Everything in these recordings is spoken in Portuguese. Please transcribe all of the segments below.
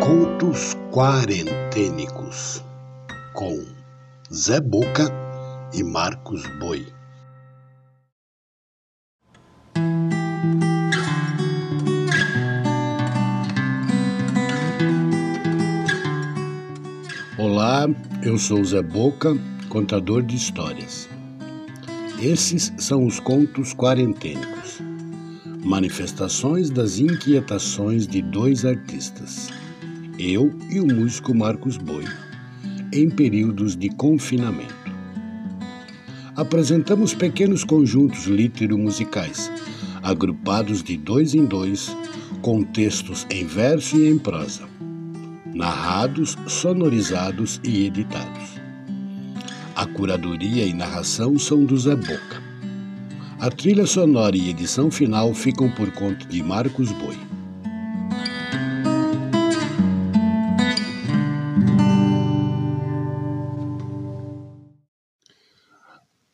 Contos Quarentênicos com Zé Boca e Marcos Boi. Olá, eu sou Zé Boca, contador de histórias. Esses são os contos quarentênicos, manifestações das inquietações de dois artistas, eu e o músico Marcos Boi, em períodos de confinamento. Apresentamos pequenos conjuntos litero-musicais, agrupados de dois em dois, com textos em verso e em prosa, narrados, sonorizados e editados. A curadoria e narração são do Zé Boca. A trilha sonora e edição final ficam por conta de Marcos Boi.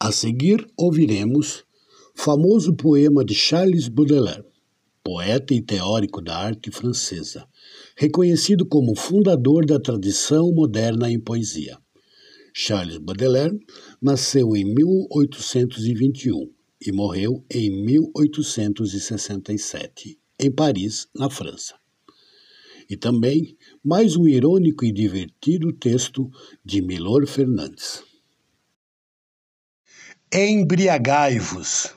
A seguir ouviremos famoso poema de Charles Baudelaire, poeta e teórico da arte francesa, reconhecido como fundador da tradição moderna em poesia. Charles Baudelaire nasceu em 1821 e morreu em 1867, em Paris, na França. E também mais um irônico e divertido texto de Milor Fernandes. Embriagai-vos.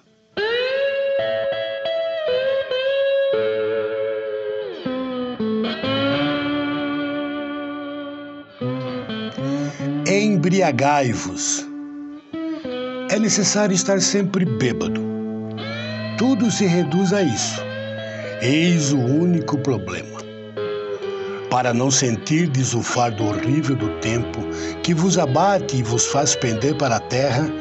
Embriagai-vos. É necessário estar sempre bêbado. Tudo se reduz a isso. Eis o único problema. Para não sentirdes o fardo horrível do tempo que vos abate e vos faz pender para a terra,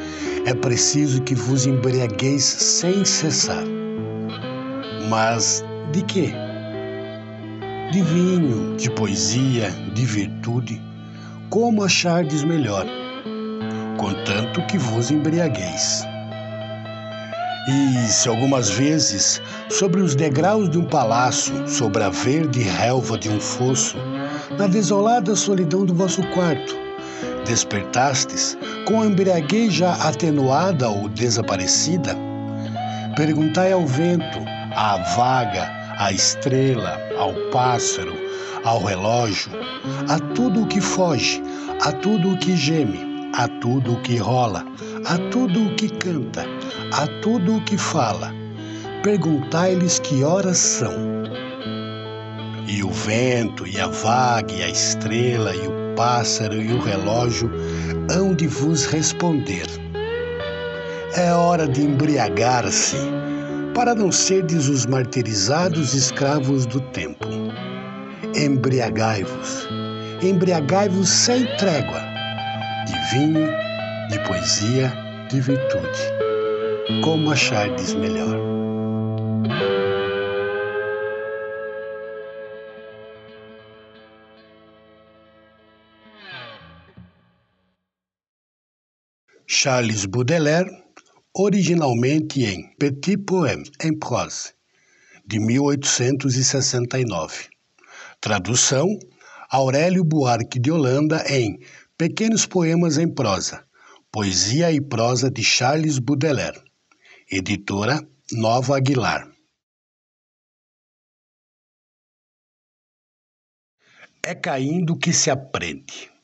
é preciso que vos embriagueis sem cessar. Mas de quê? De vinho, de poesia, de virtude, como achardes melhor, contanto que vos embriagueis. E se algumas vezes, sobre os degraus de um palácio, sobre a verde relva de um fosso, na desolada solidão do vosso quarto, despertastes com a embriaguez já atenuada ou desaparecida, perguntai ao vento, à vaga, à estrela, ao pássaro, ao relógio, a tudo o que foge, a tudo o que geme, a tudo o que rola, a tudo o que canta, a tudo o que fala. Perguntai-lhes que horas são. E o vento, e a vaga, e a estrela, e o pássaro, e o relógio hão de vos responder. É hora de embriagar-se, para não serdes os martirizados escravos do tempo embriagai-vos, embriagai-vos sem trégua, de vinho, de poesia, de virtude, como achardes melhor. Charles Baudelaire, originalmente em Petit Poème en prose, de 1869. Tradução: Aurélio Buarque de Holanda em Pequenos Poemas em Prosa, Poesia e Prosa de Charles Baudelaire. Editora Nova Aguilar. É caindo que se aprende.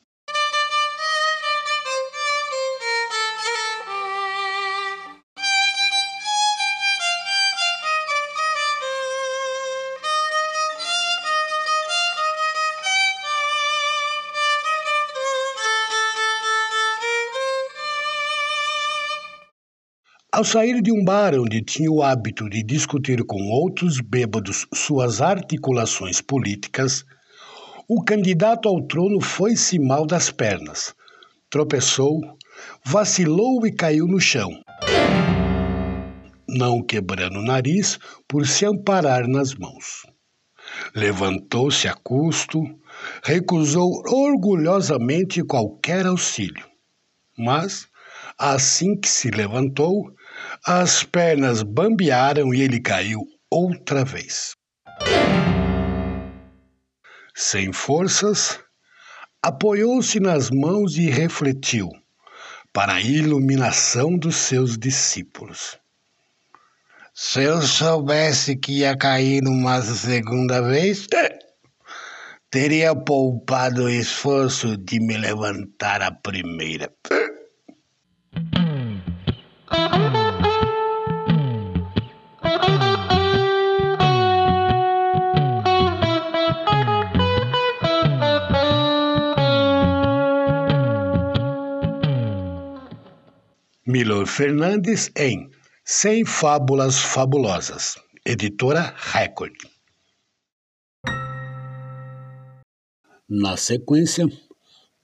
Ao sair de um bar onde tinha o hábito de discutir com outros bêbados suas articulações políticas, o candidato ao trono foi-se mal das pernas, tropeçou, vacilou e caiu no chão, não quebrando o nariz por se amparar nas mãos. Levantou-se a custo, recusou orgulhosamente qualquer auxílio, mas, assim que se levantou, as pernas bambearam e ele caiu outra vez. Sem forças, apoiou-se nas mãos e refletiu, para a iluminação dos seus discípulos. Se eu soubesse que ia cair uma segunda vez, teria poupado o esforço de me levantar a primeira. Milor Fernandes em Sem Fábulas Fabulosas, editora Record. Na sequência,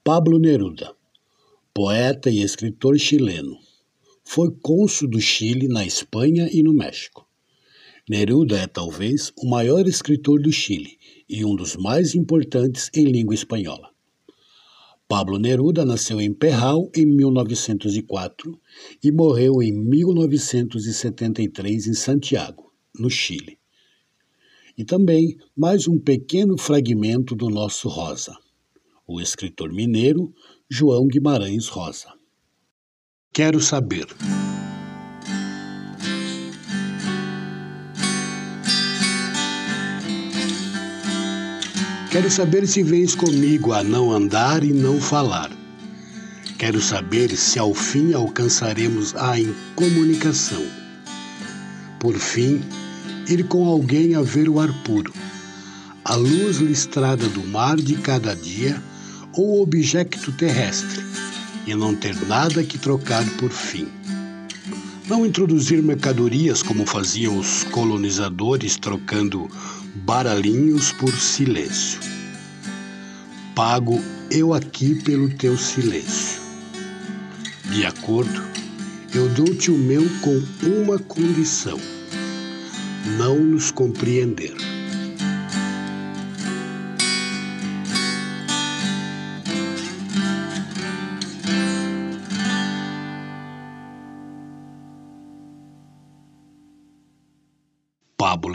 Pablo Neruda, poeta e escritor chileno. Foi cônsul do Chile na Espanha e no México. Neruda é talvez o maior escritor do Chile e um dos mais importantes em língua espanhola. Pablo Neruda nasceu em Perral em 1904 e morreu em 1973 em Santiago, no Chile. E também mais um pequeno fragmento do nosso Rosa, o escritor mineiro João Guimarães Rosa. Quero saber. Quero saber se vens comigo a não andar e não falar. Quero saber se ao fim alcançaremos a incomunicação. Por fim, ir com alguém a ver o ar puro, a luz listrada do mar de cada dia ou objeto terrestre, e não ter nada que trocar por fim. Não introduzir mercadorias como faziam os colonizadores trocando baralhinhos por silêncio. Pago eu aqui pelo teu silêncio. De acordo, eu dou-te o meu com uma condição: não nos compreender.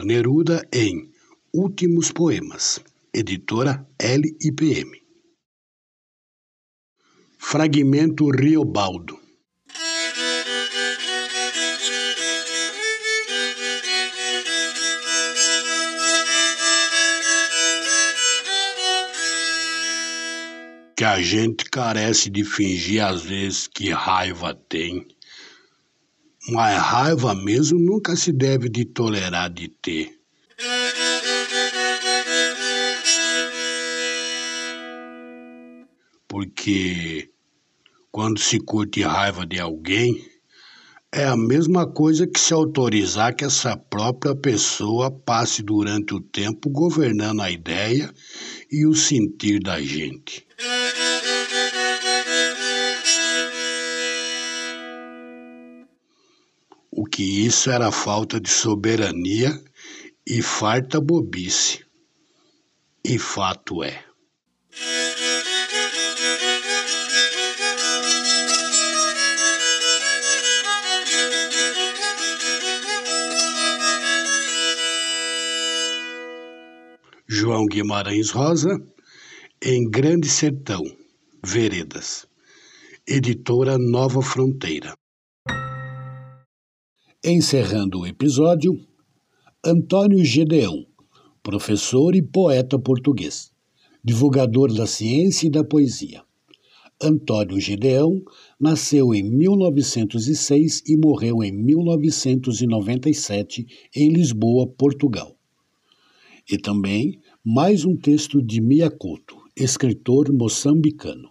Neruda em Últimos Poemas, editora LIPM. Fragmento Riobaldo. Que a gente carece de fingir às vezes que raiva tem, mas raiva mesmo nunca se deve de tolerar de ter. porque quando se curte raiva de alguém, é a mesma coisa que se autorizar que essa própria pessoa passe durante o tempo governando a ideia e o sentir da gente. O que isso era falta de soberania e farta bobice. E fato é. João Guimarães Rosa, em Grande Sertão, Veredas. Editora Nova Fronteira. Encerrando o episódio, Antônio Gedeão, professor e poeta português, divulgador da ciência e da poesia. Antônio Gedeão nasceu em 1906 e morreu em 1997 em Lisboa, Portugal. E também mais um texto de Miyakoto, escritor moçambicano.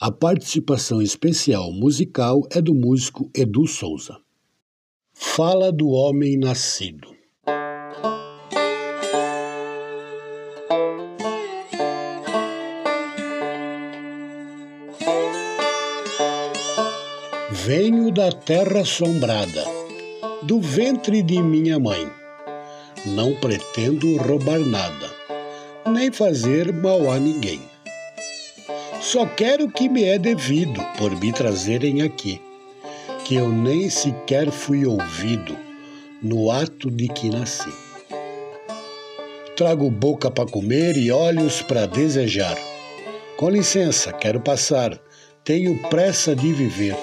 A participação especial musical é do músico Edu Souza. Fala do homem nascido. Venho da terra assombrada, do ventre de minha mãe não pretendo roubar nada, nem fazer mal a ninguém. Só quero que me é devido por me trazerem aqui, que eu nem sequer fui ouvido no ato de que nasci. Trago boca para comer e olhos para desejar. Com licença, quero passar, tenho pressa de viver.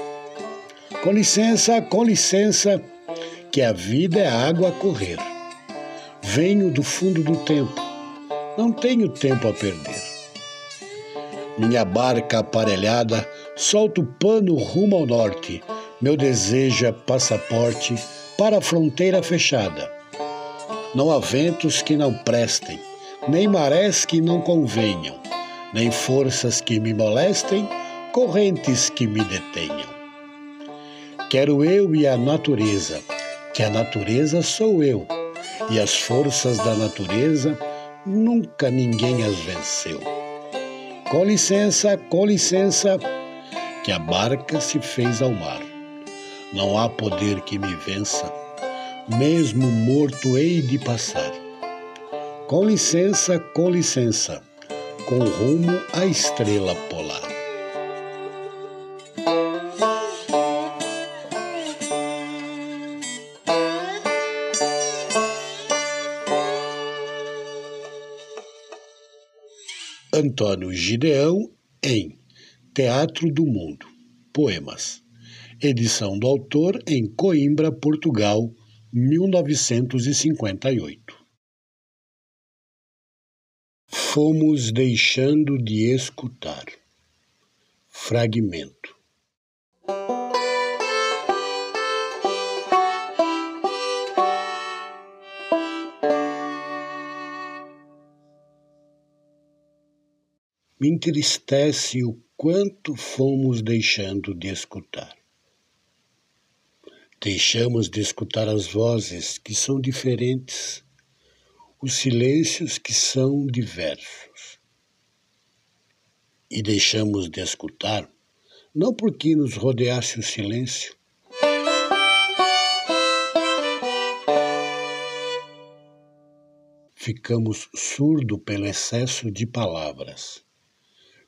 Com licença, com licença, que a vida é água a correr. Venho do fundo do tempo, não tenho tempo a perder. Minha barca aparelhada solta o pano rumo ao norte. Meu desejo é passaporte para a fronteira fechada. Não há ventos que não prestem, nem marés que não convenham, nem forças que me molestem, correntes que me detenham. Quero eu e a natureza, que a natureza sou eu, e as forças da natureza nunca ninguém as venceu. Com licença, com licença, que a barca se fez ao mar. Não há poder que me vença, mesmo morto hei de passar. Com licença, com licença, com rumo à estrela polar. Antônio Gideão em Teatro do Mundo. Poemas. Edição do autor em Coimbra, Portugal, 1958. Fomos deixando de escutar. Fragmento. Me entristece o quanto fomos deixando de escutar. Deixamos de escutar as vozes que são diferentes, os silêncios que são diversos. E deixamos de escutar não porque nos rodeasse o silêncio, ficamos surdo pelo excesso de palavras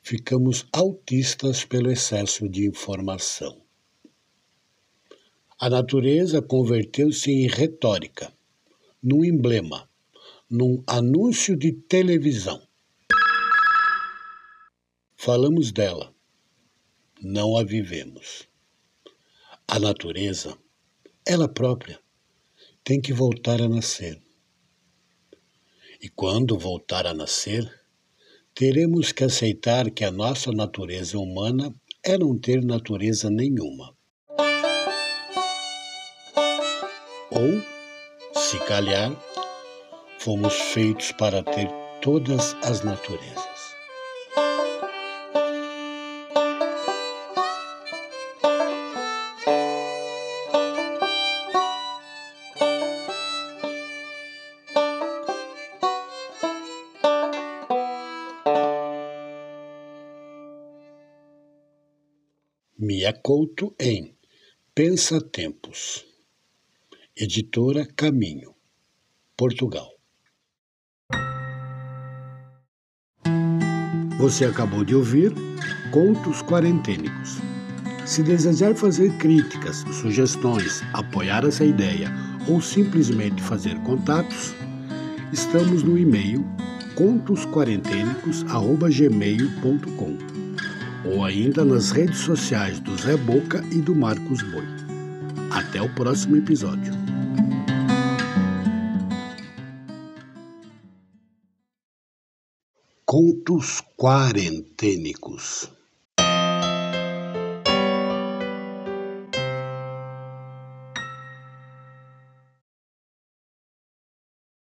ficamos autistas pelo excesso de informação. A natureza converteu-se em retórica, num emblema, num anúncio de televisão. Falamos dela, não a vivemos. A natureza, ela própria, tem que voltar a nascer. E quando voltar a nascer, teremos que aceitar que a nossa natureza humana é não ter natureza nenhuma. Ou, se calhar, fomos feitos para ter todas as naturezas. Mia Couto em Pensatempos, editora Caminho, Portugal. Você acabou de ouvir Contos Quarentênicos. Se desejar fazer críticas, sugestões, apoiar essa ideia ou simplesmente fazer contatos, estamos no e-mail contosquarentênicos.gmail.com ou ainda nas redes sociais do Zé Boca e do Marcos Boi. Até o próximo episódio. Contos Quarentênicos